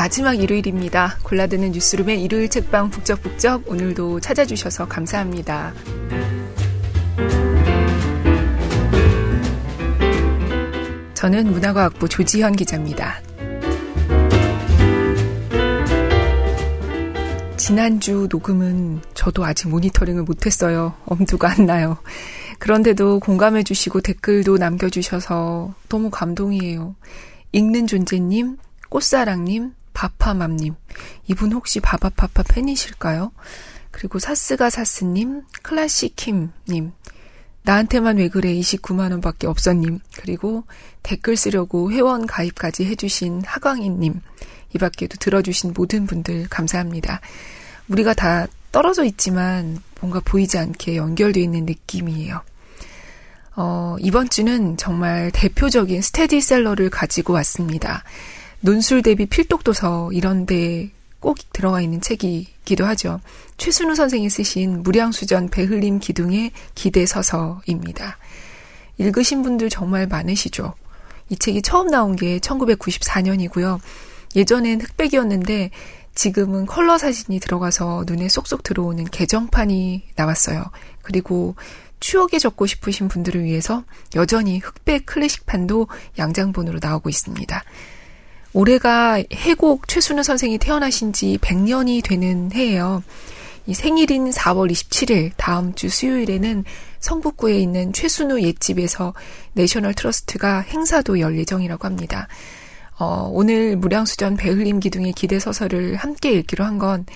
마지막 일요일입니다. 골라드는 뉴스룸의 일요일 책방 북적북적 오늘도 찾아주셔서 감사합니다. 저는 문화과학부 조지현 기자입니다. 지난주 녹음은 저도 아직 모니터링을 못했어요. 엄두가 안 나요. 그런데도 공감해주시고 댓글도 남겨주셔서 너무 감동이에요. 읽는 존재님, 꽃사랑님, 바파맘님. 이분 혹시 바바파파 팬이실까요? 그리고 사스가 사스님, 클래식킴님, 나한테만 왜 그래 29만원 밖에 없었님, 그리고 댓글 쓰려고 회원 가입까지 해주신 하광인님, 이 밖에도 들어주신 모든 분들 감사합니다. 우리가 다 떨어져 있지만 뭔가 보이지 않게 연결되어 있는 느낌이에요. 어, 이번 주는 정말 대표적인 스테디셀러를 가지고 왔습니다. 논술 대비 필독도서 이런 데 꼭 들어가 있는 책이기도 하죠. 최순우 선생이 쓰신 무량수전 배흘림 기둥의 기대서서입니다. 읽으신 분들 정말 많으시죠. 이 책이 처음 나온 게 1994년이고요. 예전엔 흑백이었는데 지금은 컬러 사진이 들어가서 눈에 쏙쏙 들어오는 개정판이 나왔어요. 그리고 추억에 적고 싶으신 분들을 위해서 여전히 흑백 클래식판도 양장본으로 나오고 있습니다. 올해가 해곡 최순우 선생이 태어나신 지 100년이 되는 해예요. 이 생일인 4월 27일 다음 주 수요일에는 성북구에 있는 최순우 옛집에서 내셔널 트러스트가 행사도 열 예정이라고 합니다. 어, 오늘 무량수전 배흘림 기둥의 기대 서설을 함께 읽기로 한 건,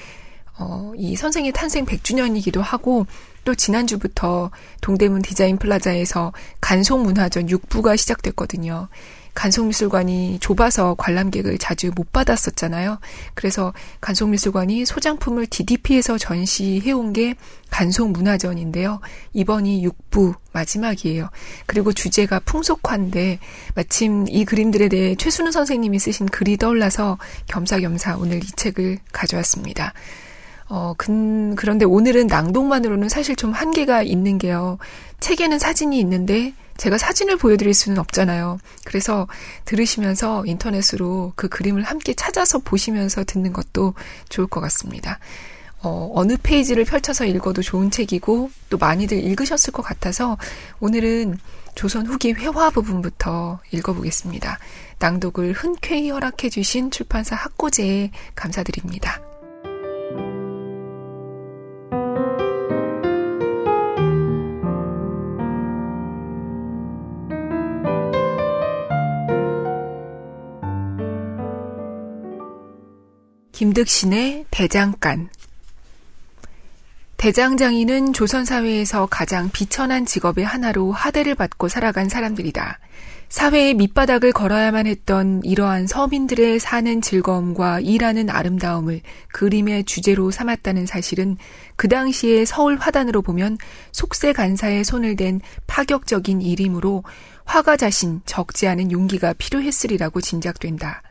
어, 이 선생의 탄생 100주년이기도 하고, 또 지난주부터 동대문 디자인 플라자에서 간송문화전 6부가 시작됐거든요. 간송미술관이 좁아서 관람객을 자주 못 받았었잖아요. 그래서 간송미술관이 소장품을 DDP에서 전시해온 게 간송문화전인데요. 이번이 6부 마지막이에요. 그리고 주제가 풍속화인데 마침 이 그림들에 대해 최순우 선생님이 쓰신 글이 떠올라서 겸사겸사 오늘 이 책을 가져왔습니다. 어, 근, 그런데 오늘은 낭독만으로는 사실 좀 한계가 있는 게요. 책에는 사진이 있는데 제가 사진을 보여드릴 수는 없잖아요. 그래서 들으시면서 인터넷으로 그 그림을 함께 찾아서 보시면서 듣는 것도 좋을 것 같습니다. 어, 어느 페이지를 펼쳐서 읽어도 좋은 책이고 또 많이들 읽으셨을 것 같아서 오늘은 조선 후기 회화 부분부터 읽어보겠습니다. 낭독을 흔쾌히 허락해 주신 출판사 학고제에 감사드립니다. 김득신의 대장간 대장장이는 조선사회에서 가장 비천한 직업의 하나로 하대를 받고 살아간 사람들이다. 사회의 밑바닥을 걸어야만 했던 이러한 서민들의 사는 즐거움과 일하는 아름다움을 그림의 주제로 삼았다는 사실은 그 당시의 서울 화단으로 보면 속세 간사의 손을 댄 파격적인 일이므로 화가 자신 적지 않은 용기가 필요했으리라고 짐작된다.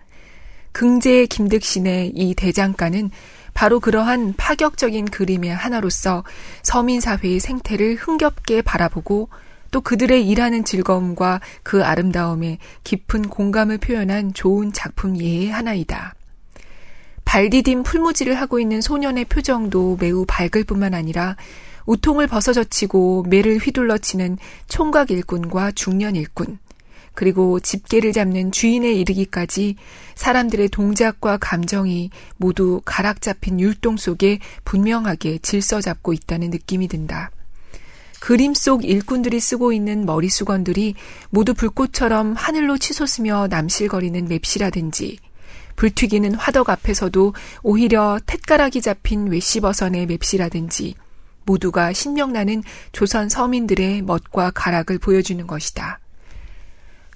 긍제 김득신의 이 대장가는 바로 그러한 파격적인 그림의 하나로서 서민사회의 생태를 흥겹게 바라보고 또 그들의 일하는 즐거움과 그 아름다움에 깊은 공감을 표현한 좋은 작품 예의 하나이다. 발디딘 풀무지를 하고 있는 소년의 표정도 매우 밝을 뿐만 아니라 우통을 벗어젖히고 매를 휘둘러 치는 총각 일꾼과 중년 일꾼, 그리고 집게를 잡는 주인에 이르기까지 사람들의 동작과 감정이 모두 가락 잡힌 율동 속에 분명하게 질서 잡고 있다는 느낌이 든다. 그림 속 일꾼들이 쓰고 있는 머리 수건들이 모두 불꽃처럼 하늘로 치솟으며 남실거리는 맵시라든지 불튀기는 화덕 앞에서도 오히려 텟가락이 잡힌 외시버선의 맵시라든지 모두가 신명나는 조선 서민들의 멋과 가락을 보여주는 것이다.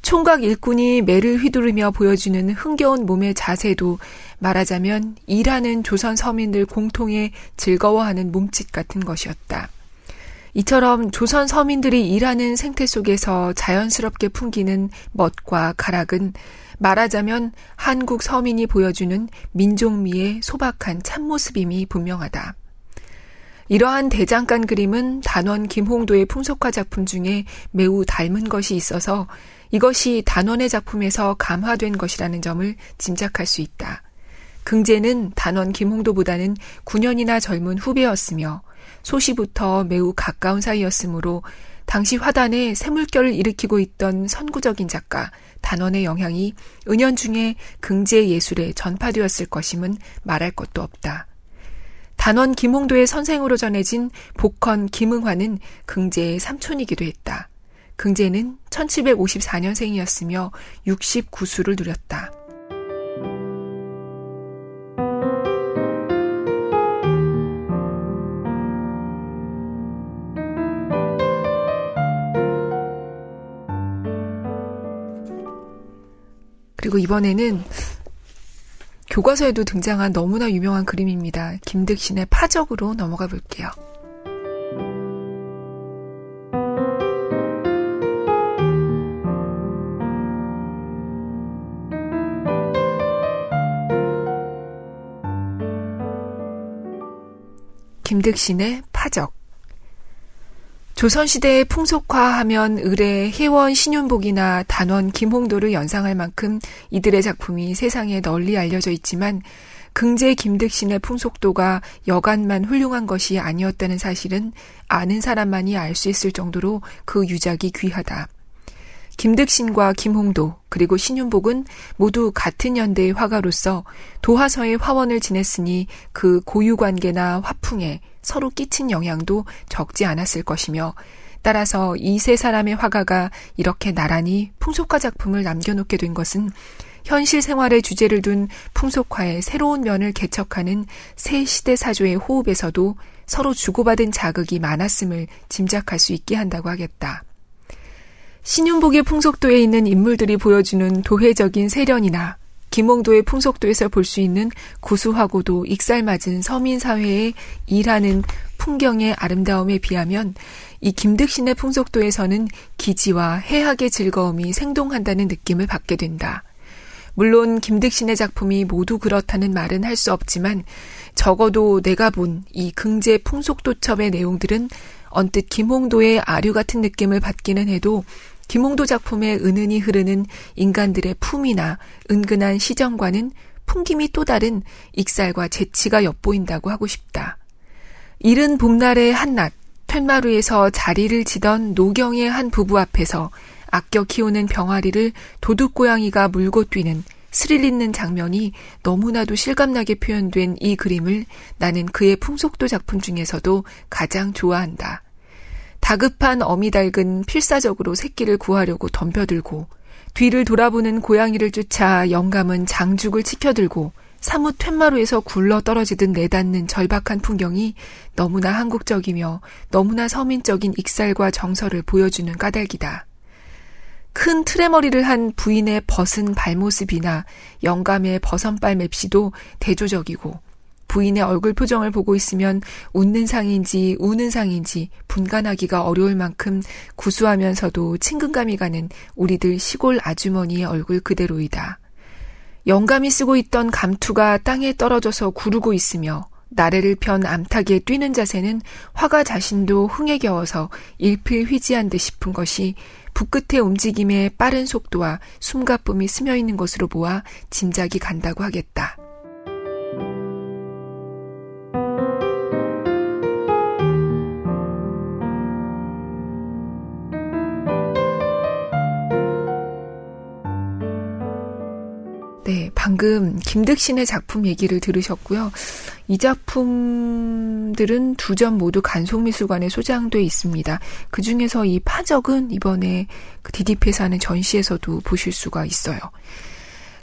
총각 일꾼이 매를 휘두르며 보여주는 흥겨운 몸의 자세도 말하자면 일하는 조선 서민들 공통의 즐거워하는 몸짓 같은 것이었다. 이처럼 조선 서민들이 일하는 생태 속에서 자연스럽게 풍기는 멋과 가락은 말하자면 한국 서민이 보여주는 민족미의 소박한 참모습임이 분명하다. 이러한 대장간 그림은 단원 김홍도의 풍속화 작품 중에 매우 닮은 것이 있어서 이것이 단원의 작품에서 감화된 것이라는 점을 짐작할 수 있다. 긍제는 단원 김홍도보다는 9년이나 젊은 후배였으며 소시부터 매우 가까운 사이였으므로 당시 화단에 새물결을 일으키고 있던 선구적인 작가 단원의 영향이 은연중에 긍제 예술에 전파되었을 것임은 말할 것도 없다. 단원 김홍도의 선생으로 전해진 복헌 김응화는 긍제의 삼촌이기도 했다. 긍제는 1754년생이었으며 69수를 누렸다. 그리고 이번에는 교과서에도 등장한 너무나 유명한 그림입니다. 김득신의 파적으로 넘어가 볼게요. 김득신의 파적 조선시대의 풍속화하면 의뢰, 혜원, 신윤복이나 단원, 김홍도를 연상할 만큼 이들의 작품이 세상에 널리 알려져 있지만 긍제 김득신의 풍속도가 여간만 훌륭한 것이 아니었다는 사실은 아는 사람만이 알 수 있을 정도로 그 유작이 귀하다. 김득신과 김홍도 그리고 신윤복은 모두 같은 연대의 화가로서 도화서의 화원을 지냈으니 그 고유 관계나 화풍에 서로 끼친 영향도 적지 않았을 것이며 따라서 이 세 사람의 화가가 이렇게 나란히 풍속화 작품을 남겨놓게 된 것은 현실 생활의 주제를 둔 풍속화의 새로운 면을 개척하는 새 시대 사조의 호흡에서도 서로 주고받은 자극이 많았음을 짐작할 수 있게 한다고 하겠다. 신윤복의 풍속도에 있는 인물들이 보여주는 도회적인 세련이나 김홍도의 풍속도에서 볼 수 있는 구수하고도 익살맞은 서민사회의 일하는 풍경의 아름다움에 비하면 이 김득신의 풍속도에서는 기지와 해학의 즐거움이 생동한다는 느낌을 받게 된다. 물론 김득신의 작품이 모두 그렇다는 말은 할 수 없지만 적어도 내가 본 이 긍제 풍속도첩의 내용들은 언뜻 김홍도의 아류 같은 느낌을 받기는 해도 김홍도 작품에 은은히 흐르는 인간들의 품이나 은근한 시정과는 풍김이 또 다른 익살과 재치가 엿보인다고 하고 싶다. 이른 봄날의 한낮, 툇마루에서 자리를 지던 노경의 한 부부 앞에서 아껴 키우는 병아리를 도둑고양이가 물고 뛰는 스릴 있는 장면이 너무나도 실감나게 표현된 이 그림을 나는 그의 풍속도 작품 중에서도 가장 좋아한다. 다급한 어미닭은 필사적으로 새끼를 구하려고 덤벼들고 뒤를 돌아보는 고양이를 쫓아 영감은 장죽을 치켜들고 사뭇 툇마루에서 굴러 떨어지듯 내닫는 절박한 풍경이 너무나 한국적이며 너무나 서민적인 익살과 정서를 보여주는 까닭이다. 큰 트레머리를 한 부인의 벗은 발모습이나 영감의 버선발 맵시도 대조적이고 부인의 얼굴 표정을 보고 있으면 웃는 상인지 우는 상인지 분간하기가 어려울 만큼 구수하면서도 친근감이 가는 우리들 시골 아주머니의 얼굴 그대로이다. 영감이 쓰고 있던 감투가 땅에 떨어져서 구르고 있으며 나래를 편 암탉에 뛰는 자세는 화가 자신도 흥에 겨워서 일필휘지한 듯 싶은 것이 붓끝의 움직임의 빠른 속도와 숨가쁨이 스며 있는 것으로 보아 짐작이 간다고 하겠다. 방금 김득신의 작품 얘기를 들으셨고요. 이 작품들은 두 점 모두 간송미술관에 소장돼 있습니다. 그 중에서 이 파적은 이번에 그 DDP에서 하는 전시에서도 보실 수가 있어요.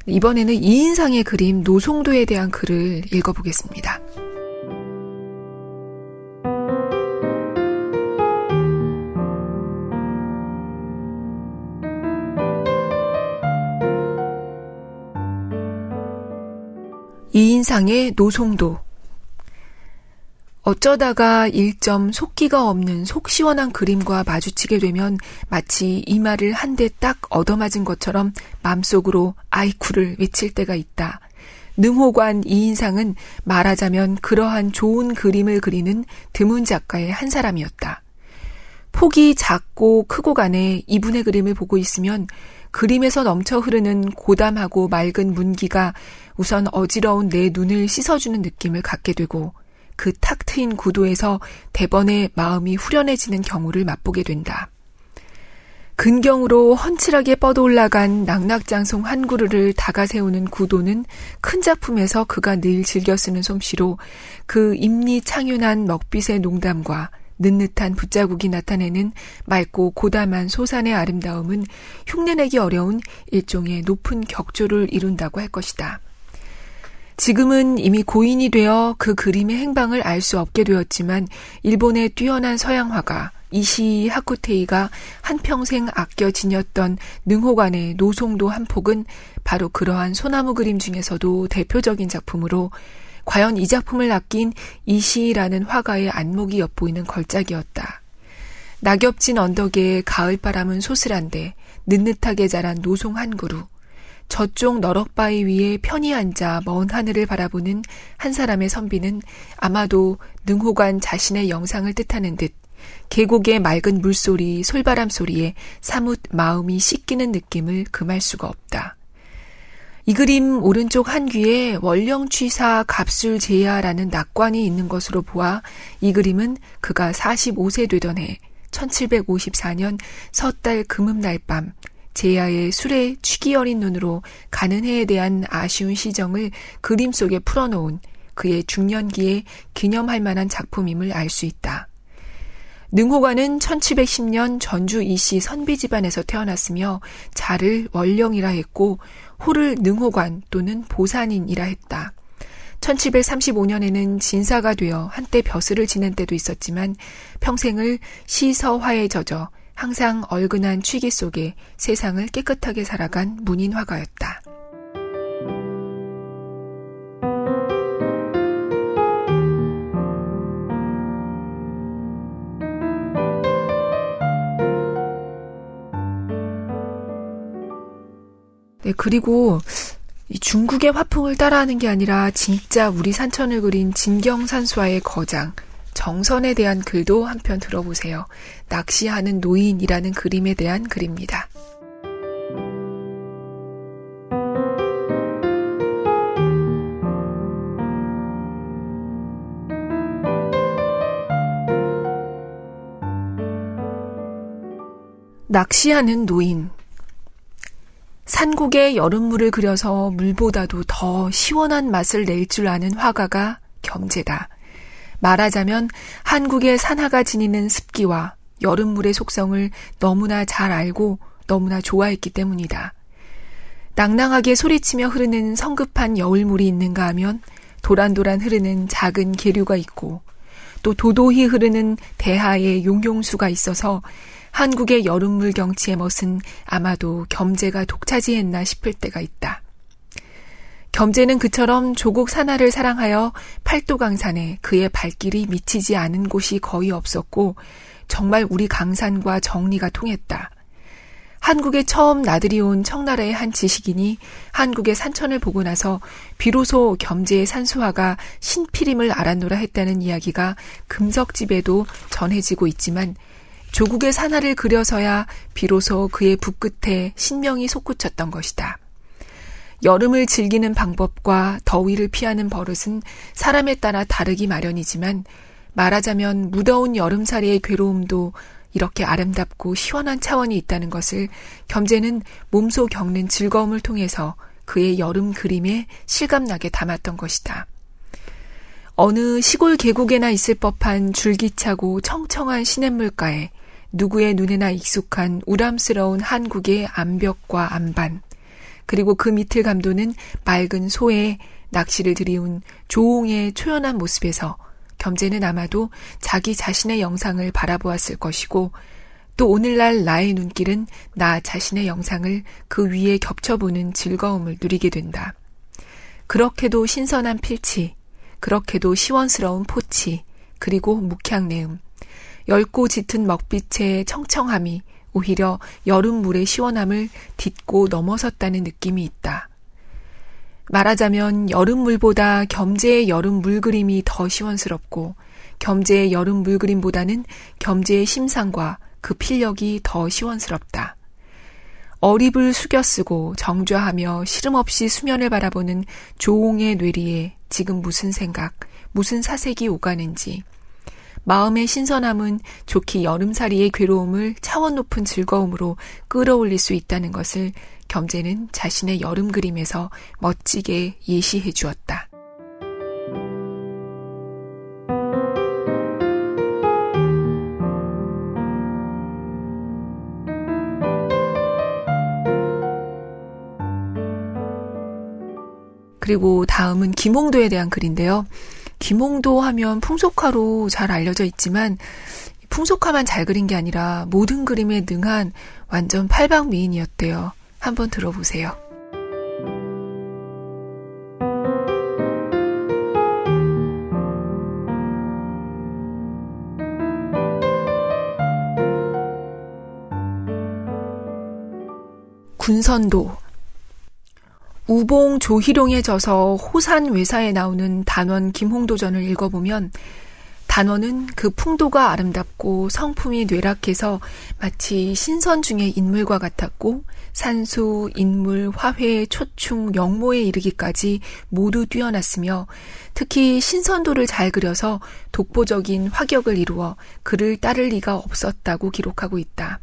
이번에는 이인상의 그림 노송도에 대한 글을 읽어보겠습니다. 이인상의 노송도 어쩌다가 일점 속기가 없는 속 시원한 그림과 마주치게 되면 마치 이 말을 한대 딱 얻어맞은 것처럼 맘속으로 아이쿠를 외칠 때가 있다. 능호관 이인상은 말하자면 그러한 좋은 그림을 그리는 드문 작가의 한 사람이었다. 폭이 작고 크고 간에 이분의 그림을 보고 있으면 그림에서 넘쳐 흐르는 고담하고 맑은 문기가 우선 어지러운 내 눈을 씻어주는 느낌을 갖게 되고 그 탁 트인 구도에서 대번에 마음이 후련해지는 경우를 맛보게 된다. 근경으로 헌칠하게 뻗어올라간 낙낙장송 한 그루를 다가세우는 구도는 큰 작품에서 그가 늘 즐겨 쓰는 솜씨로 그 임리 창윤한 먹빛의 농담과 느긋한 붓자국이 나타내는 맑고 고담한 소산의 아름다움은 흉내내기 어려운 일종의 높은 격조를 이룬다고 할 것이다. 지금은 이미 고인이 되어 그 그림의 행방을 알 수 없게 되었지만 일본의 뛰어난 서양화가 이시 하쿠테이가 한평생 아껴 지녔던 능호관의 노송도 한 폭은 바로 그러한 소나무 그림 중에서도 대표적인 작품으로 과연 이 작품을 낚인 이시라는 화가의 안목이 엿보이는 걸작이었다. 낙엽진 언덕에 가을바람은 소슬한데 밋밋하게 자란 노송 한 그루. 저쪽 너럭바위 위에 편히 앉아 먼 하늘을 바라보는 한 사람의 선비는 아마도 능호관 자신의 영상을 뜻하는 듯 계곡의 맑은 물소리, 솔바람 소리에 사뭇 마음이 씻기는 느낌을 금할 수가 없다. 이 그림 오른쪽 한 귀에 원령취사 갑술 제야라는 낙관이 있는 것으로 보아 이 그림은 그가 45세 되던 해 1754년 섣달 금음날 밤 제야의 술에 취기 어린 눈으로 가는 해에 대한 아쉬운 시정을 그림 속에 풀어놓은 그의 중년기에 기념할 만한 작품임을 알 수 있다. 능호관은 1710년 전주 이씨 선비 집안에서 태어났으며 자를 원령이라 했고 호를 능호관 또는 보산인이라 했다. 1735년에는 진사가 되어 한때 벼슬을 지낸 때도 있었지만 평생을 시서화에 젖어 항상 얼근한 취기 속에 세상을 깨끗하게 살아간 문인 화가였다. 네, 그리고 이 중국의 화풍을 따라하는 게 아니라 진짜 우리 산천을 그린 진경산수와의 거장, 정선에 대한 글도 한 편 들어보세요. 낚시하는 노인이라는 그림에 대한 글입니다. 낚시하는 노인. 산국에 여름물을 그려서 물보다도 더 시원한 맛을 낼 줄 아는 화가가 겸재다. 말하자면 한국의 산하가 지니는 습기와 여름물의 속성을 너무나 잘 알고 너무나 좋아했기 때문이다. 낭낭하게 소리치며 흐르는 성급한 여울물이 있는가 하면 도란도란 흐르는 작은 계류가 있고 또 도도히 흐르는 대하의 용용수가 있어서 한국의 여름물 경치의 멋은 아마도 겸재가 독차지했나 싶을 때가 있다. 겸재는 그처럼 조국 산하를 사랑하여 팔도강산에 그의 발길이 미치지 않은 곳이 거의 없었고 정말 우리 강산과 정리가 통했다. 한국에 처음 나들이 온 청나라의 한 지식인이 한국의 산천을 보고 나서 비로소 겸재의 산수화가 신필임을 알았노라 했다는 이야기가 금석집에도 전해지고 있지만 조국의 산하를 그려서야 비로소 그의 붓끝에 신명이 솟구쳤던 것이다. 여름을 즐기는 방법과 더위를 피하는 버릇은 사람에 따라 다르기 마련이지만 말하자면 무더운 여름살이의 괴로움도 이렇게 아름답고 시원한 차원이 있다는 것을 겸재는 몸소 겪는 즐거움을 통해서 그의 여름 그림에 실감나게 담았던 것이다. 어느 시골 계곡에나 있을 법한 줄기차고 청청한 시냇물가에 누구의 눈에나 익숙한 우람스러운 한국의 암벽과 암반, 그리고 그 밑을 감도는 맑은 소의 낚시를 들이운 조옹의 초연한 모습에서 겸재는 아마도 자기 자신의 영상을 바라보았을 것이고 또 오늘날 나의 눈길은 나 자신의 영상을 그 위에 겹쳐보는 즐거움을 누리게 된다. 그렇게도 신선한 필치, 그렇게도 시원스러운 포치, 그리고 묵향내음, 엷고 짙은 먹빛의 청청함이 오히려 여름 물의 시원함을 딛고 넘어섰다는 느낌이 있다. 말하자면 여름물보다 겸재의 여름 물그림이 더 시원스럽고 겸재의 여름 물그림보다는 겸재의 심상과 그 필력이 더 시원스럽다. 어립을 숙여 쓰고 정좌하며 시름없이 수면을 바라보는 조옹의 뇌리에 지금 무슨 생각, 무슨 사색이 오가는지, 마음의 신선함은 좋기 여름살이의 괴로움을 차원 높은 즐거움으로 끌어올릴 수 있다는 것을 겸재는 자신의 여름 그림에서 멋지게 예시해 주었다. 그리고 다음은 김홍도에 대한 글인데요. 김홍도 하면 풍속화로 잘 알려져 있지만 풍속화만 잘 그린 게 아니라 모든 그림에 능한 완전 팔방 미인이었대요. 한번 들어보세요. 군선도 우봉 조희룡에 져서 호산 외사에 나오는 단원 김홍도전을 읽어보면 단원은 그 풍도가 아름답고 성품이 뇌락해서 마치 신선 중의 인물과 같았고 산수, 인물, 화훼, 초충, 영모에 이르기까지 모두 뛰어났으며 특히 신선도를 잘 그려서 독보적인 화격을 이루어 그를 따를 리가 없었다고 기록하고 있다.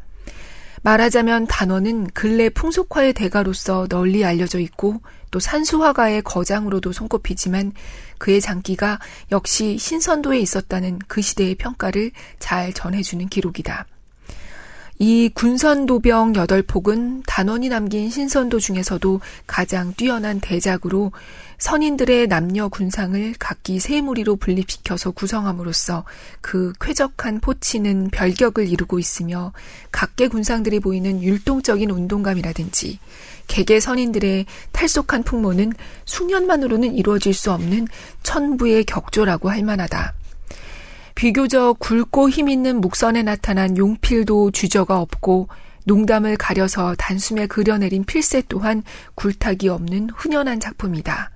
말하자면 단원은 근래 풍속화의 대가로서 널리 알려져 있고 또 산수화가의 거장으로도 손꼽히지만 그의 장기가 역시 신선도에 있었다는 그 시대의 평가를 잘 전해주는 기록이다. 이 군선도병 여덟폭은 단원이 남긴 신선도 중에서도 가장 뛰어난 대작으로 선인들의 남녀 군상을 각기 세 무리로 분립시켜서 구성함으로써 그 쾌적한 포치는 별격을 이루고 있으며 각계 군상들이 보이는 율동적인 운동감이라든지 개개 선인들의 탈속한 풍모는 숙련만으로는 이루어질 수 없는 천부의 격조라고 할 만하다. 비교적 굵고 힘있는 묵선에 나타난 용필도 주저가 없고 농담을 가려서 단숨에 그려내린 필세 또한 굴탁이 없는 흔연한 작품이다.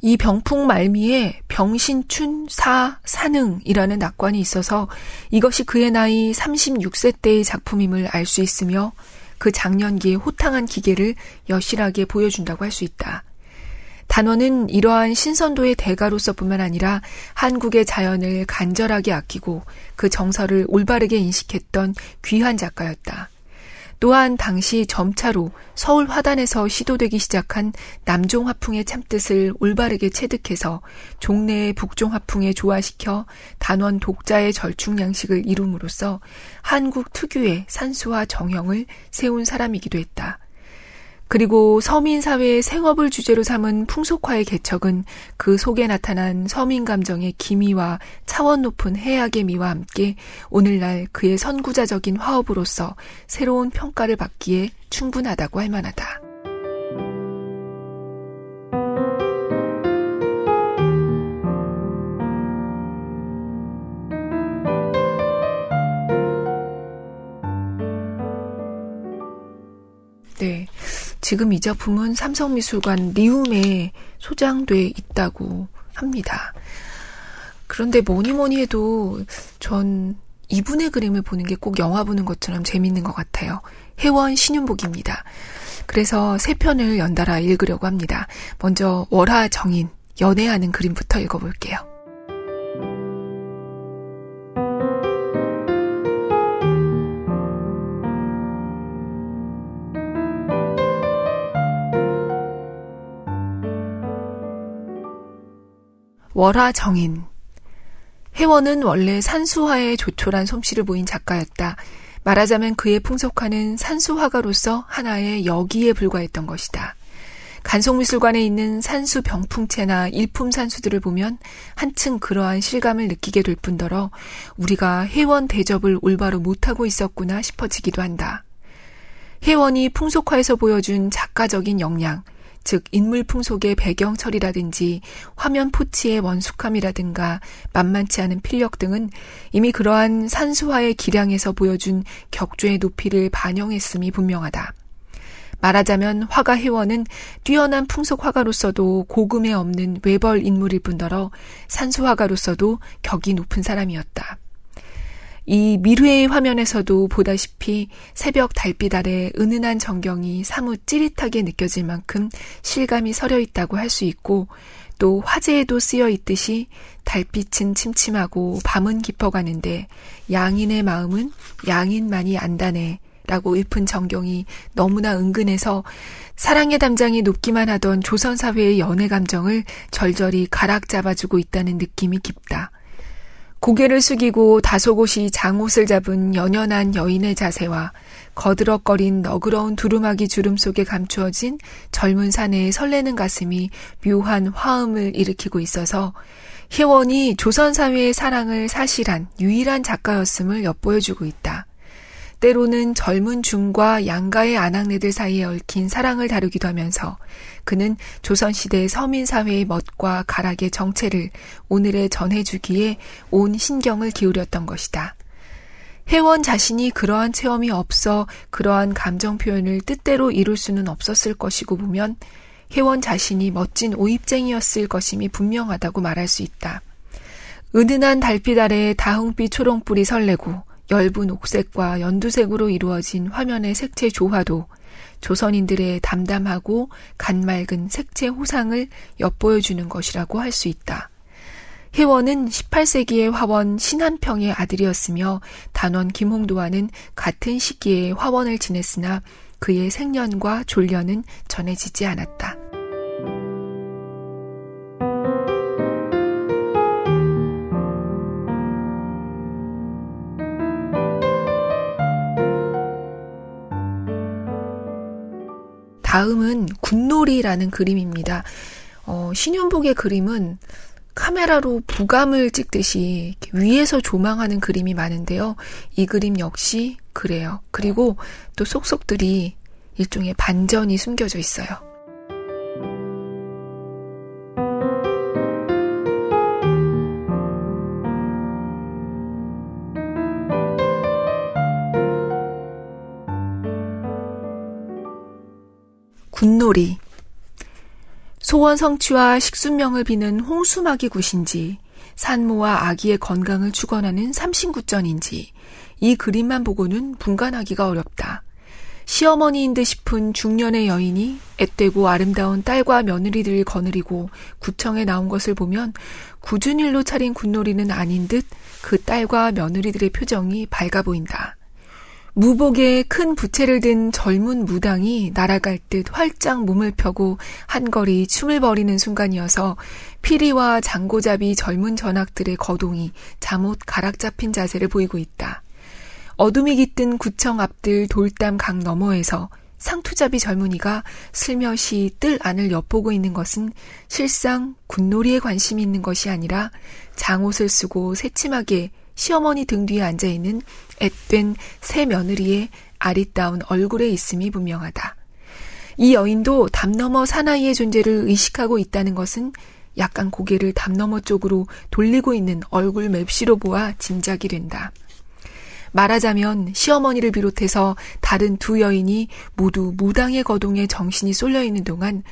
이 병풍 말미에 병신춘 사 사능이라는 낙관이 있어서 이것이 그의 나이 36세 때의 작품임을 알 수 있으며 그 장년기의 호탕한 기계를 여실하게 보여준다고 할 수 있다. 단원은 이러한 신선도의 대가로서뿐만 아니라 한국의 자연을 간절하게 아끼고 그 정서를 올바르게 인식했던 귀한 작가였다. 또한 당시 점차로 서울 화단에서 시도되기 시작한 남종 화풍의 참뜻을 올바르게 체득해서 종래의 북종 화풍에 조화시켜 단원 독자의 절충 양식을 이룸으로써 한국 특유의 산수와 정형을 세운 사람이기도 했다. 그리고 서민 사회의 생업을 주제로 삼은 풍속화의 개척은 그 속에 나타난 서민 감정의 기미와 차원 높은 해악의 미와 함께 오늘날 그의 선구자적인 화업으로서 새로운 평가를 받기에 충분하다고 할 만하다. 지금 이 작품은 삼성미술관 리움에 소장돼 있다고 합니다. 그런데 뭐니 뭐니 해도 전 이분의 그림을 보는 게 꼭 영화 보는 것처럼 재밌는 것 같아요. 혜원 신윤복입니다. 그래서 세 편을 연달아 읽으려고 합니다. 먼저 월화 정인, 연애하는 그림부터 읽어볼게요. 월화 정인. 혜원은 원래 산수화에 조촐한 솜씨를 보인 작가였다. 말하자면 그의 풍속화는 산수화가로서 하나의 여기에 불과했던 것이다. 간송미술관에 있는 산수 병풍체나 일품 산수들을 보면 한층 그러한 실감을 느끼게 될 뿐더러 우리가 혜원 대접을 올바로 못하고 있었구나 싶어지기도 한다. 혜원이 풍속화에서 보여준 작가적인 역량, 즉 인물 풍 속의 배경 처리라든지 화면 포치의 원숙함이라든가 만만치 않은 필력 등은 이미 그러한 산수화의 기량에서 보여준 격조의 높이를 반영했음이 분명하다. 말하자면 화가 회원은 뛰어난 풍속 화가로서도 고금에 없는 외벌 인물일 뿐더러 산수 화가로서도 격이 높은 사람이었다. 이 미르의 화면에서도 보다시피 새벽 달빛 아래 은은한 전경이 사뭇 찌릿하게 느껴질 만큼 실감이 서려 있다고 할 수 있고 또 화재에도 쓰여 있듯이 달빛은 침침하고 밤은 깊어가는데 양인의 마음은 양인만이 안다네 라고 읊은 전경이 너무나 은근해서 사랑의 담장이 높기만 하던 조선사회의 연애 감정을 절절히 가락 잡아주고 있다는 느낌이 깊다. 고개를 숙이고 다소곳이 장옷을 잡은 연연한 여인의 자세와 거드럭거린 너그러운 두루마기 주름 속에 감추어진 젊은 사내의 설레는 가슴이 묘한 화음을 일으키고 있어서 혜원이 조선 사회의 사랑을 사실한 유일한 작가였음을 엿보여주고 있다. 때로는 젊은 중과 양가의 아낙네들 사이에 얽힌 사랑을 다루기도 하면서 그는 조선시대 서민사회의 멋과 가락의 정체를 오늘에 전해주기에 온 신경을 기울였던 것이다. 혜원 자신이 그러한 체험이 없어 그러한 감정 표현을 뜻대로 이룰 수는 없었을 것이고 보면 혜원 자신이 멋진 오입쟁이였을 것임이 분명하다고 말할 수 있다. 은은한 달빛 아래 다홍빛 초롱불이 설레고 엷은 옥색과 연두색으로 이루어진 화면의 색채 조화도 조선인들의 담담하고 간맑은 색채 호상을 엿보여주는 것이라고 할 수 있다. 혜원은 18세기의 화원 신한평의 아들이었으며 단원 김홍도와는 같은 시기에 화원을 지냈으나 그의 생년과 졸년은 전해지지 않았다. 다음은 군놀이라는 그림입니다. 어, 신윤복의 그림은 카메라로 부감을 찍듯이 위에서 조망하는 그림이 많은데요. 이 그림 역시 그래요. 그리고 또 속속들이 일종의 반전이 숨겨져 있어요. 군놀이 소원 성취와 식순명을 비는 홍수마기 굿인지 산모와 아기의 건강을 축원하는 삼신굿전인지 이 그림만 보고는 분간하기가 어렵다. 시어머니인 듯 싶은 중년의 여인이 앳되고 아름다운 딸과 며느리들을 거느리고 구청에 나온 것을 보면 굳은 일로 차린 굿놀이는 아닌 듯 그 딸과 며느리들의 표정이 밝아 보인다. 무복에 큰 부채를 든 젊은 무당이 날아갈 듯 활짝 몸을 펴고 한거리 춤을 벌이는 순간이어서 피리와 장고잡이 젊은 전학들의 거동이 잠옷 가락 잡힌 자세를 보이고 있다. 어둠이 깃든 구청 앞들 돌담 강 너머에서 상투잡이 젊은이가 슬며시 뜰 안을 엿보고 있는 것은 실상 굿놀이에 관심이 있는 것이 아니라 장옷을 쓰고 새침하게 시어머니 등 뒤에 앉아 있는 앳된 새 며느리의 아리따운 얼굴에 있음이 분명하다. 이 여인도 담 너머 사나이의 존재를 의식하고 있다는 것은 약간 고개를 담 너머 쪽으로 돌리고 있는 얼굴 맵시로 보아 짐작이 된다. 말하자면 시어머니를 비롯해서 다른 두 여인이 모두 무당의 거동에 정신이 쏠려 있는 동안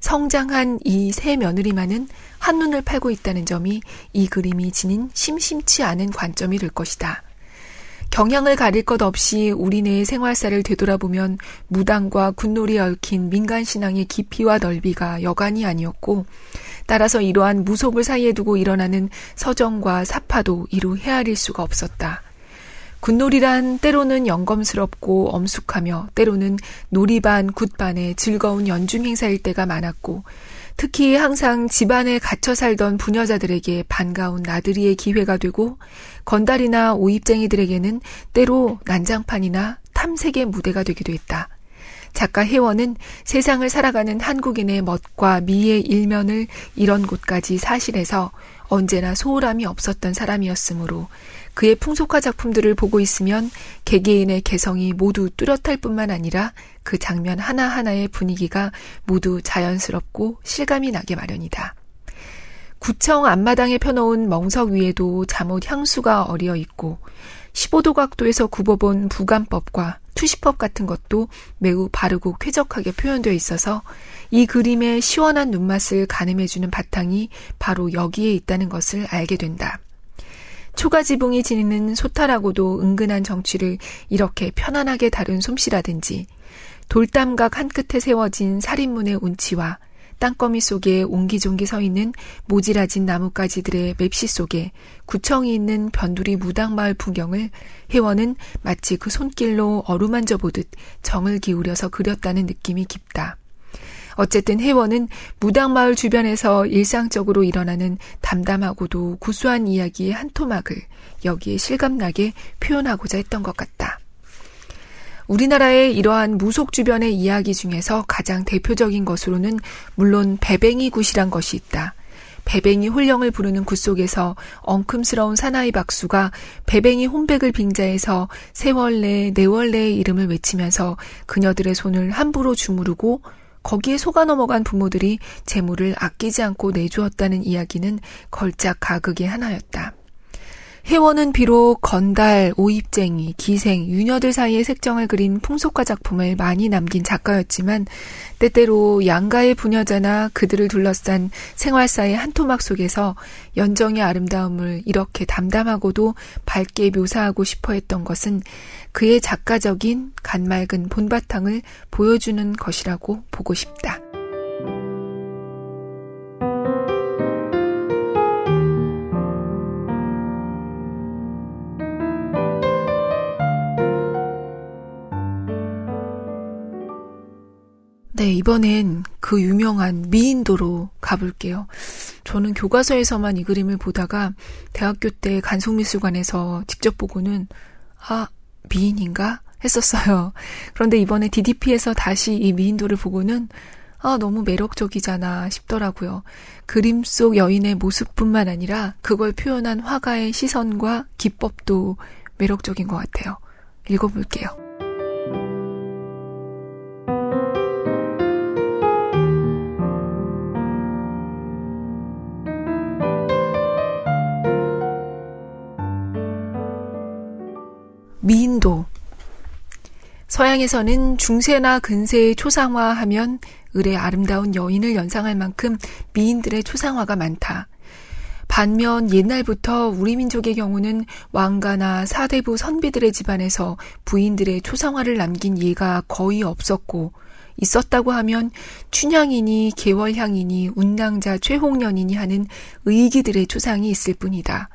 성장한 이 세 며느리만은 한눈을 팔고 있다는 점이 이 그림이 지닌 심심치 않은 관점이 될 것이다. 경향을 가릴 것 없이 우리네의 생활사를 되돌아보면 무당과 군놀이에 얽힌 민간신앙의 깊이와 넓이가 여간이 아니었고, 따라서 이러한 무속을 사이에 두고 일어나는 서정과 사파도 이루 헤아릴 수가 없었다. 군놀이란 때로는 영검스럽고 엄숙하며 때로는 놀이반, 굿반의 즐거운 연중 행사일 때가 많았고 특히 항상 집안에 갇혀 살던 부녀자들에게 반가운 나들이의 기회가 되고 건달이나 오입쟁이들에게는 때로 난장판이나 탐색의 무대가 되기도 했다. 작가 혜원은 세상을 살아가는 한국인의 멋과 미의 일면을 이런 곳까지 사실해서 언제나 소홀함이 없었던 사람이었으므로 그의 풍속화 작품들을 보고 있으면 개개인의 개성이 모두 뚜렷할 뿐만 아니라 그 장면 하나하나의 분위기가 모두 자연스럽고 실감이 나게 마련이다. 구청 앞마당에 펴놓은 멍석 위에도 잠옷 향수가 어리어 있고 15도 각도에서 굽어본 부감법과 투시법 같은 것도 매우 바르고 쾌적하게 표현되어 있어서 이 그림의 시원한 눈맛을 가늠해주는 바탕이 바로 여기에 있다는 것을 알게 된다. 초가 지붕이 지니는 소타라고도 은근한 정취를 이렇게 편안하게 다룬 솜씨라든지 돌담각 한 끝에 세워진 살인문의 운치와 땅거미 속에 옹기종기 서 있는 모지라진 나뭇가지들의 맵시 속에 구청이 있는 변두리 무당마을 풍경을 회원은 마치 그 손길로 어루만져 보듯 정을 기울여서 그렸다는 느낌이 깊다. 어쨌든 회원은 무당마을 주변에서 일상적으로 일어나는 담담하고도 구수한 이야기의 한 토막을 여기에 실감나게 표현하고자 했던 것 같다. 우리나라의 이러한 무속 주변의 이야기 중에서 가장 대표적인 것으로는 물론 배뱅이 굿이란 것이 있다. 배뱅이 혼령을 부르는 굿 속에서 엉큼스러운 사나이 박수가 배뱅이 혼백을 빙자해서 세월래, 네월래의 이름을 외치면서 그녀들의 손을 함부로 주무르고 거기에 속아 넘어간 부모들이 재물을 아끼지 않고 내주었다는 이야기는 걸작 가극의 하나였다. 혜원은 비록 건달, 오입쟁이, 기생, 유녀들 사이의 색정을 그린 풍속가 작품을 많이 남긴 작가였지만 때때로 양가의 부녀자나 그들을 둘러싼 생활사의 한 토막 속에서 연정의 아름다움을 이렇게 담담하고도 밝게 묘사하고 싶어 했던 것은 그의 작가적인 간맑은 본바탕을 보여주는 것이라고 보고 싶다. 네, 이번엔 그 유명한 미인도로 가볼게요. 저는 교과서에서만 이 그림을 보다가 대학교 때 간송미술관에서 직접 보고는 아, 미인인가? 했었어요. 그런데 이번에 DDP에서 다시 이 미인도를 보고는 아, 너무 매력적이잖아 싶더라고요. 그림 속 여인의 모습뿐만 아니라 그걸 표현한 화가의 시선과 기법도 매력적인 것 같아요. 읽어볼게요. 서양에서는 중세나 근세의 초상화하면 을의 아름다운 여인을 연상할 만큼 미인들의 초상화가 많다. 반면 옛날부터 우리 민족의 경우는 왕가나 사대부 선비들의 집안에서 부인들의 초상화를 남긴 예가 거의 없었고, 있었다고 하면 춘향이니 개월향이니 운낭자 최홍련이니 하는 의기들의 초상이 있을 뿐이다.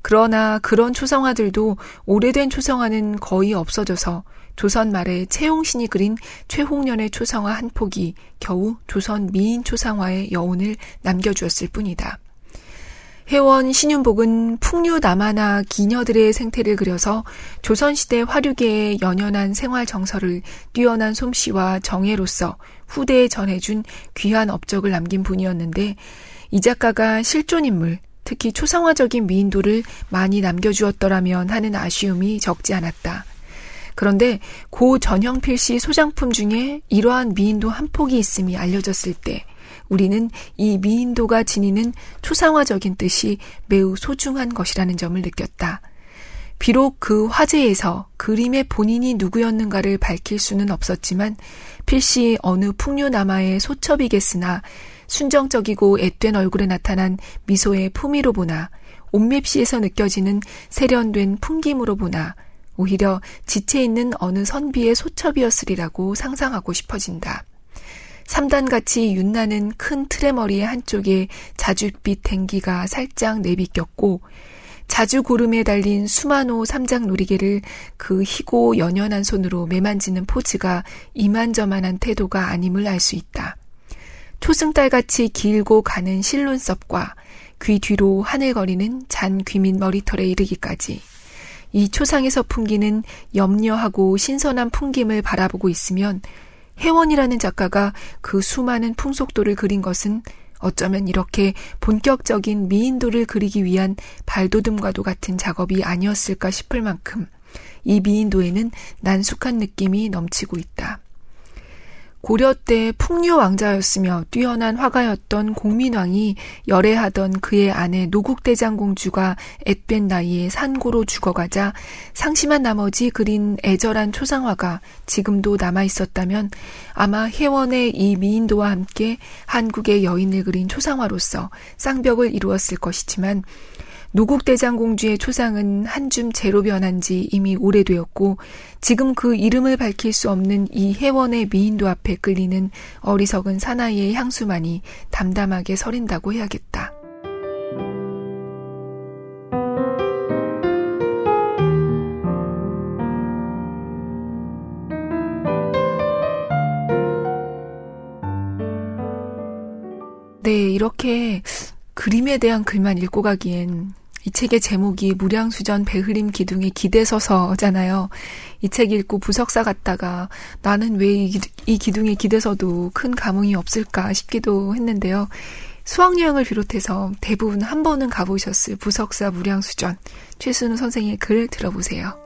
그러나 그런 초성화들도 오래된 초성화는 거의 없어져서 조선 말에 채용신이 그린 최홍련의 초성화 한 폭이 겨우 조선 미인 초상화의 여운을 남겨주었을 뿐이다. 회원 신윤복은 풍류 남하나 기녀들의 생태를 그려서 조선시대 화류계의 연연한 생활 정서를 뛰어난 솜씨와 정예로서 후대에 전해준 귀한 업적을 남긴 분이었는데 이 작가가 실존 인물, 특히 초상화적인 미인도를 많이 남겨주었더라면 하는 아쉬움이 적지 않았다. 그런데 고 전형필 씨 소장품 중에 이러한 미인도 한 폭이 있음이 알려졌을 때 우리는 이 미인도가 지니는 초상화적인 뜻이 매우 소중한 것이라는 점을 느꼈다. 비록 그 화제에서 그림의 본인이 누구였는가를 밝힐 수는 없었지만 필시 어느 풍류남아의 소첩이겠으나 순정적이고 앳된 얼굴에 나타난 미소의 품위로 보나 옷맵시에서 느껴지는 세련된 풍김으로 보나 오히려 지체 있는 어느 선비의 소첩이었으리라고 상상하고 싶어진다. 삼단같이 윤나는 큰 틀의 머리의 한쪽에 자줏빛 댕기가 살짝 내비꼈고 자주 구름에 달린 수만호 삼장 놀이개를 그 희고 연연한 손으로 매만지는 포즈가 이만저만한 태도가 아님을 알 수 있다. 초승달같이 길고 가는 실눈썹과 귀 뒤로 하늘거리는 잔 귀민 머리털에 이르기까지 이 초상에서 풍기는 염려하고 신선한 풍김을 바라보고 있으면 혜원이라는 작가가 그 수많은 풍속도를 그린 것은 어쩌면 이렇게 본격적인 미인도를 그리기 위한 발돋움과도 같은 작업이 아니었을까 싶을 만큼 이 미인도에는 난숙한 느낌이 넘치고 있다. 고려 때 풍류 왕자였으며 뛰어난 화가였던 공민왕이 열애하던 그의 아내 노국대장 공주가 앳된 나이에 산고로 죽어가자 상심한 나머지 그린 애절한 초상화가 지금도 남아 있었다면 아마 혜원의 이 미인도와 함께 한국의 여인을 그린 초상화로서 쌍벽을 이루었을 것이지만 노국대장공주의 초상은 한줌 재로 변한 지 이미 오래되었고 지금 그 이름을 밝힐 수 없는 이 해원의 미인도 앞에 끌리는 어리석은 사나이의 향수만이 담담하게 서린다고 해야겠다. 네, 이렇게 그림에 대한 글만 읽고 가기엔 이 책의 제목이 무량수전 배흐림 기둥에 기대서서잖아요. 이 책 읽고 부석사 갔다가 나는 왜 이 기둥에 기대서도 큰 감흥이 없을까 싶기도 했는데요. 수학여행을 비롯해서 대부분 한 번은 가보셨을 부석사 무량수전 최순우 선생의 글 들어보세요.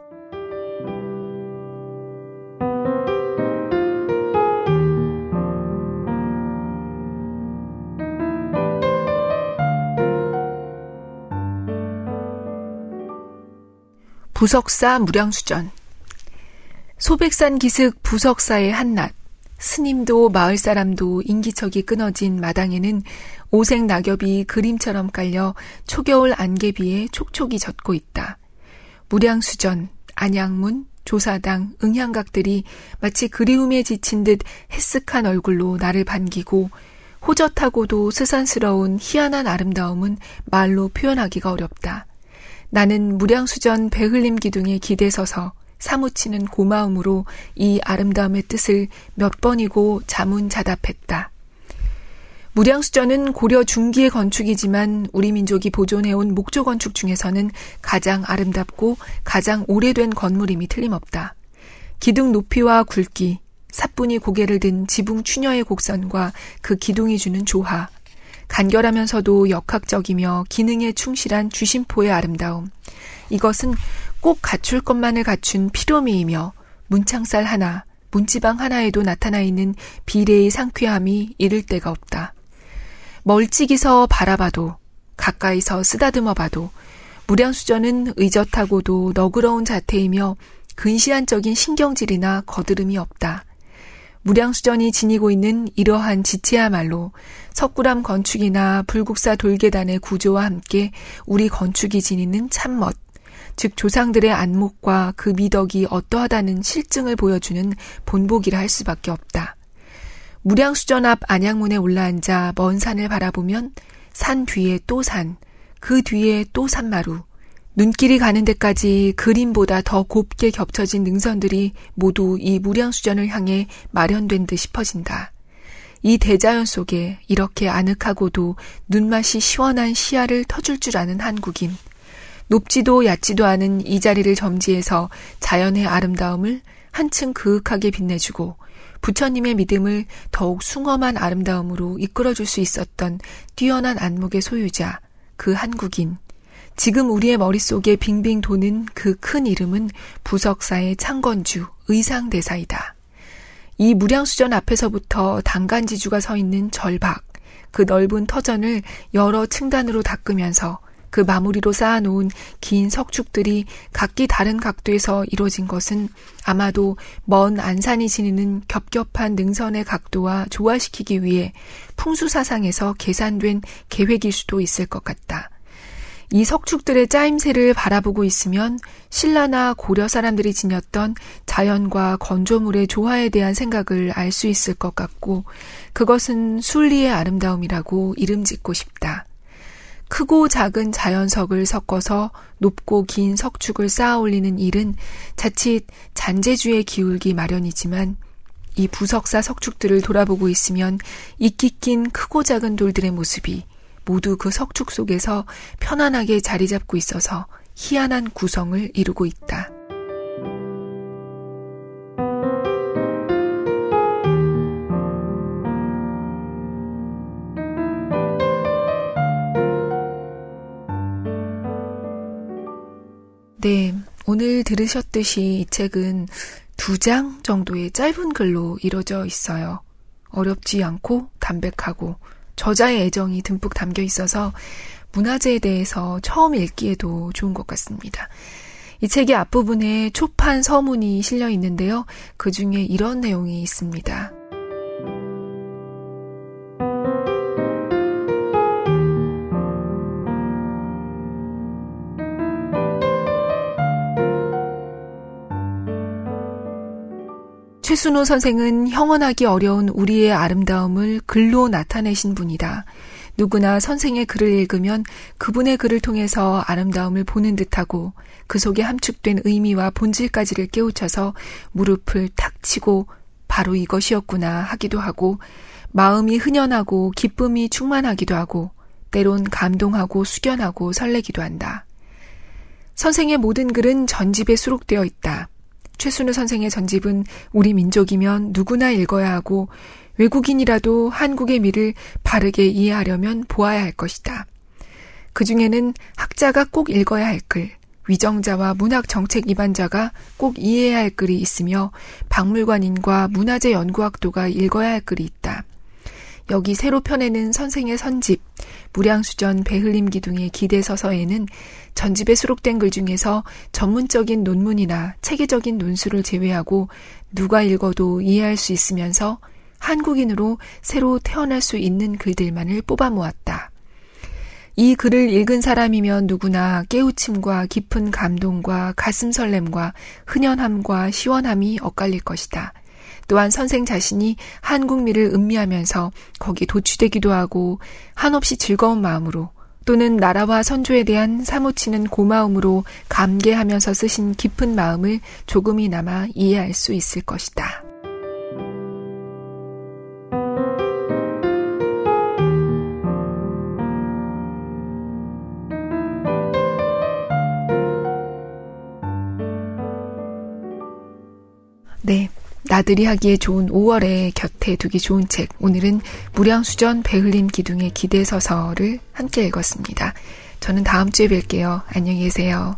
부석사 무량수전 소백산 기슭 부석사의 한낮 스님도 마을 사람도 인기척이 끊어진 마당에는 오색 낙엽이 그림처럼 깔려 초겨울 안개비에 촉촉이 젖고 있다. 무량수전, 안양문, 조사당, 응향각들이 마치 그리움에 지친 듯 헬쓱한 얼굴로 나를 반기고 호젓하고도 스산스러운 희한한 아름다움은 말로 표현하기가 어렵다. 나는 무량수전 배흘림 기둥에 기대 서서 사무치는 고마움으로 이 아름다움의 뜻을 몇 번이고 자문자답했다. 무량수전은 고려 중기의 건축이지만 우리 민족이 보존해온 목조 건축 중에서는 가장 아름답고 가장 오래된 건물임이 틀림없다. 기둥 높이와 굵기, 사뿐히 고개를 든 지붕 추녀의 곡선과 그 기둥이 주는 조화, 간결하면서도 역학적이며 기능에 충실한 주심포의 아름다움. 이것은 꼭 갖출 것만을 갖춘 피로미이며 문창살 하나, 문지방 하나에도 나타나 있는 비례의 상쾌함이 이를 데가 없다. 멀찍이서 바라봐도 가까이서 쓰다듬어 봐도 무량수전은 의젓하고도 너그러운 자태이며 근시안적인 신경질이나 거드름이 없다. 무량수전이 지니고 있는 이러한 지체야말로 석굴암 건축이나 불국사 돌계단의 구조와 함께 우리 건축이 지니는 참멋, 즉 조상들의 안목과 그 미덕이 어떠하다는 실증을 보여주는 본보기라 할 수밖에 없다. 무량수전 앞 안양문에 올라앉아 먼 산을 바라보면 산 뒤에 또 산, 그 뒤에 또 산마루, 눈길이 가는 데까지 그림보다 더 곱게 겹쳐진 능선들이 모두 이 무량수전을 향해 마련된 듯 싶어진다. 이 대자연 속에 이렇게 아늑하고도 눈맛이 시원한 시야를 터줄 줄 아는 한국인. 높지도 얕지도 않은 이 자리를 점지해서 자연의 아름다움을 한층 그윽하게 빛내주고 부처님의 믿음을 더욱 숭엄한 아름다움으로 이끌어줄 수 있었던 뛰어난 안목의 소유자, 그 한국인. 지금 우리의 머릿속에 빙빙 도는 그 큰 이름은 부석사의 창건주, 의상대사이다. 이 무량수전 앞에서부터 단간지주가 서 있는 절박, 그 넓은 터전을 여러 층단으로 닦으면서 그 마무리로 쌓아놓은 긴 석축들이 각기 다른 각도에서 이루어진 것은 아마도 먼 안산이 지니는 겹겹한 능선의 각도와 조화시키기 위해 풍수사상에서 계산된 계획일 수도 있을 것 같다. 이 석축들의 짜임새를 바라보고 있으면 신라나 고려 사람들이 지녔던 자연과 건조물의 조화에 대한 생각을 알 수 있을 것 같고 그것은 순리의 아름다움이라고 이름 짓고 싶다. 크고 작은 자연석을 섞어서 높고 긴 석축을 쌓아 올리는 일은 자칫 잔재주에 기울기 마련이지만 이 부석사 석축들을 돌아보고 있으면 이끼 낀 크고 작은 돌들의 모습이 모두 그 석축 속에서 편안하게 자리 잡고 있어서 희한한 구성을 이루고 있다. 네, 오늘 들으셨듯이 이 책은 두 장 정도의 짧은 글로 이루어져 있어요. 어렵지 않고 담백하고 저자의 애정이 듬뿍 담겨 있어서 문화재에 대해서 처음 읽기에도 좋은 것 같습니다. 이 책의 앞부분에 초판 서문이 실려 있는데요. 그 중에 이런 내용이 있습니다. 최순호 선생은 형언하기 어려운 우리의 아름다움을 글로 나타내신 분이다. 누구나 선생의 글을 읽으면 그분의 글을 통해서 아름다움을 보는 듯하고 그 속에 함축된 의미와 본질까지를 깨우쳐서 무릎을 탁 치고 바로 이것이었구나 하기도 하고 마음이 흔연하고 기쁨이 충만하기도 하고 때론 감동하고 숙연하고 설레기도 한다. 선생의 모든 글은 전집에 수록되어 있다. 최순우 선생의 전집은 우리 민족이면 누구나 읽어야 하고 외국인이라도 한국의 미를 바르게 이해하려면 보아야 할 것이다. 그 중에는 학자가 꼭 읽어야 할 글, 위정자와 문학 정책 입안자가 꼭 이해해야 할 글이 있으며 박물관인과 문화재 연구학도가 읽어야 할 글이 있다. 여기 새로 펴내는 선생의 선집, 무량수전 배흘림 기둥의 기대서서에는 전집에 수록된 글 중에서 전문적인 논문이나 체계적인 논술을 제외하고 누가 읽어도 이해할 수 있으면서 한국인으로 새로 태어날 수 있는 글들만을 뽑아 모았다. 이 글을 읽은 사람이면 누구나 깨우침과 깊은 감동과 가슴 설렘과 흔연함과 시원함이 엇갈릴 것이다. 또한 선생 자신이 한국미를 음미하면서 거기 도취되기도 하고 한없이 즐거운 마음으로 또는 나라와 선조에 대한 사무치는 고마움으로 감개하면서 쓰신 깊은 마음을 조금이나마 이해할 수 있을 것이다. 나들이 하기에 좋은 5월에 곁에 두기 좋은 책. 오늘은 무량수전 배흘림 기둥의 기대서서를 함께 읽었습니다. 저는 다음 주에 뵐게요. 안녕히 계세요.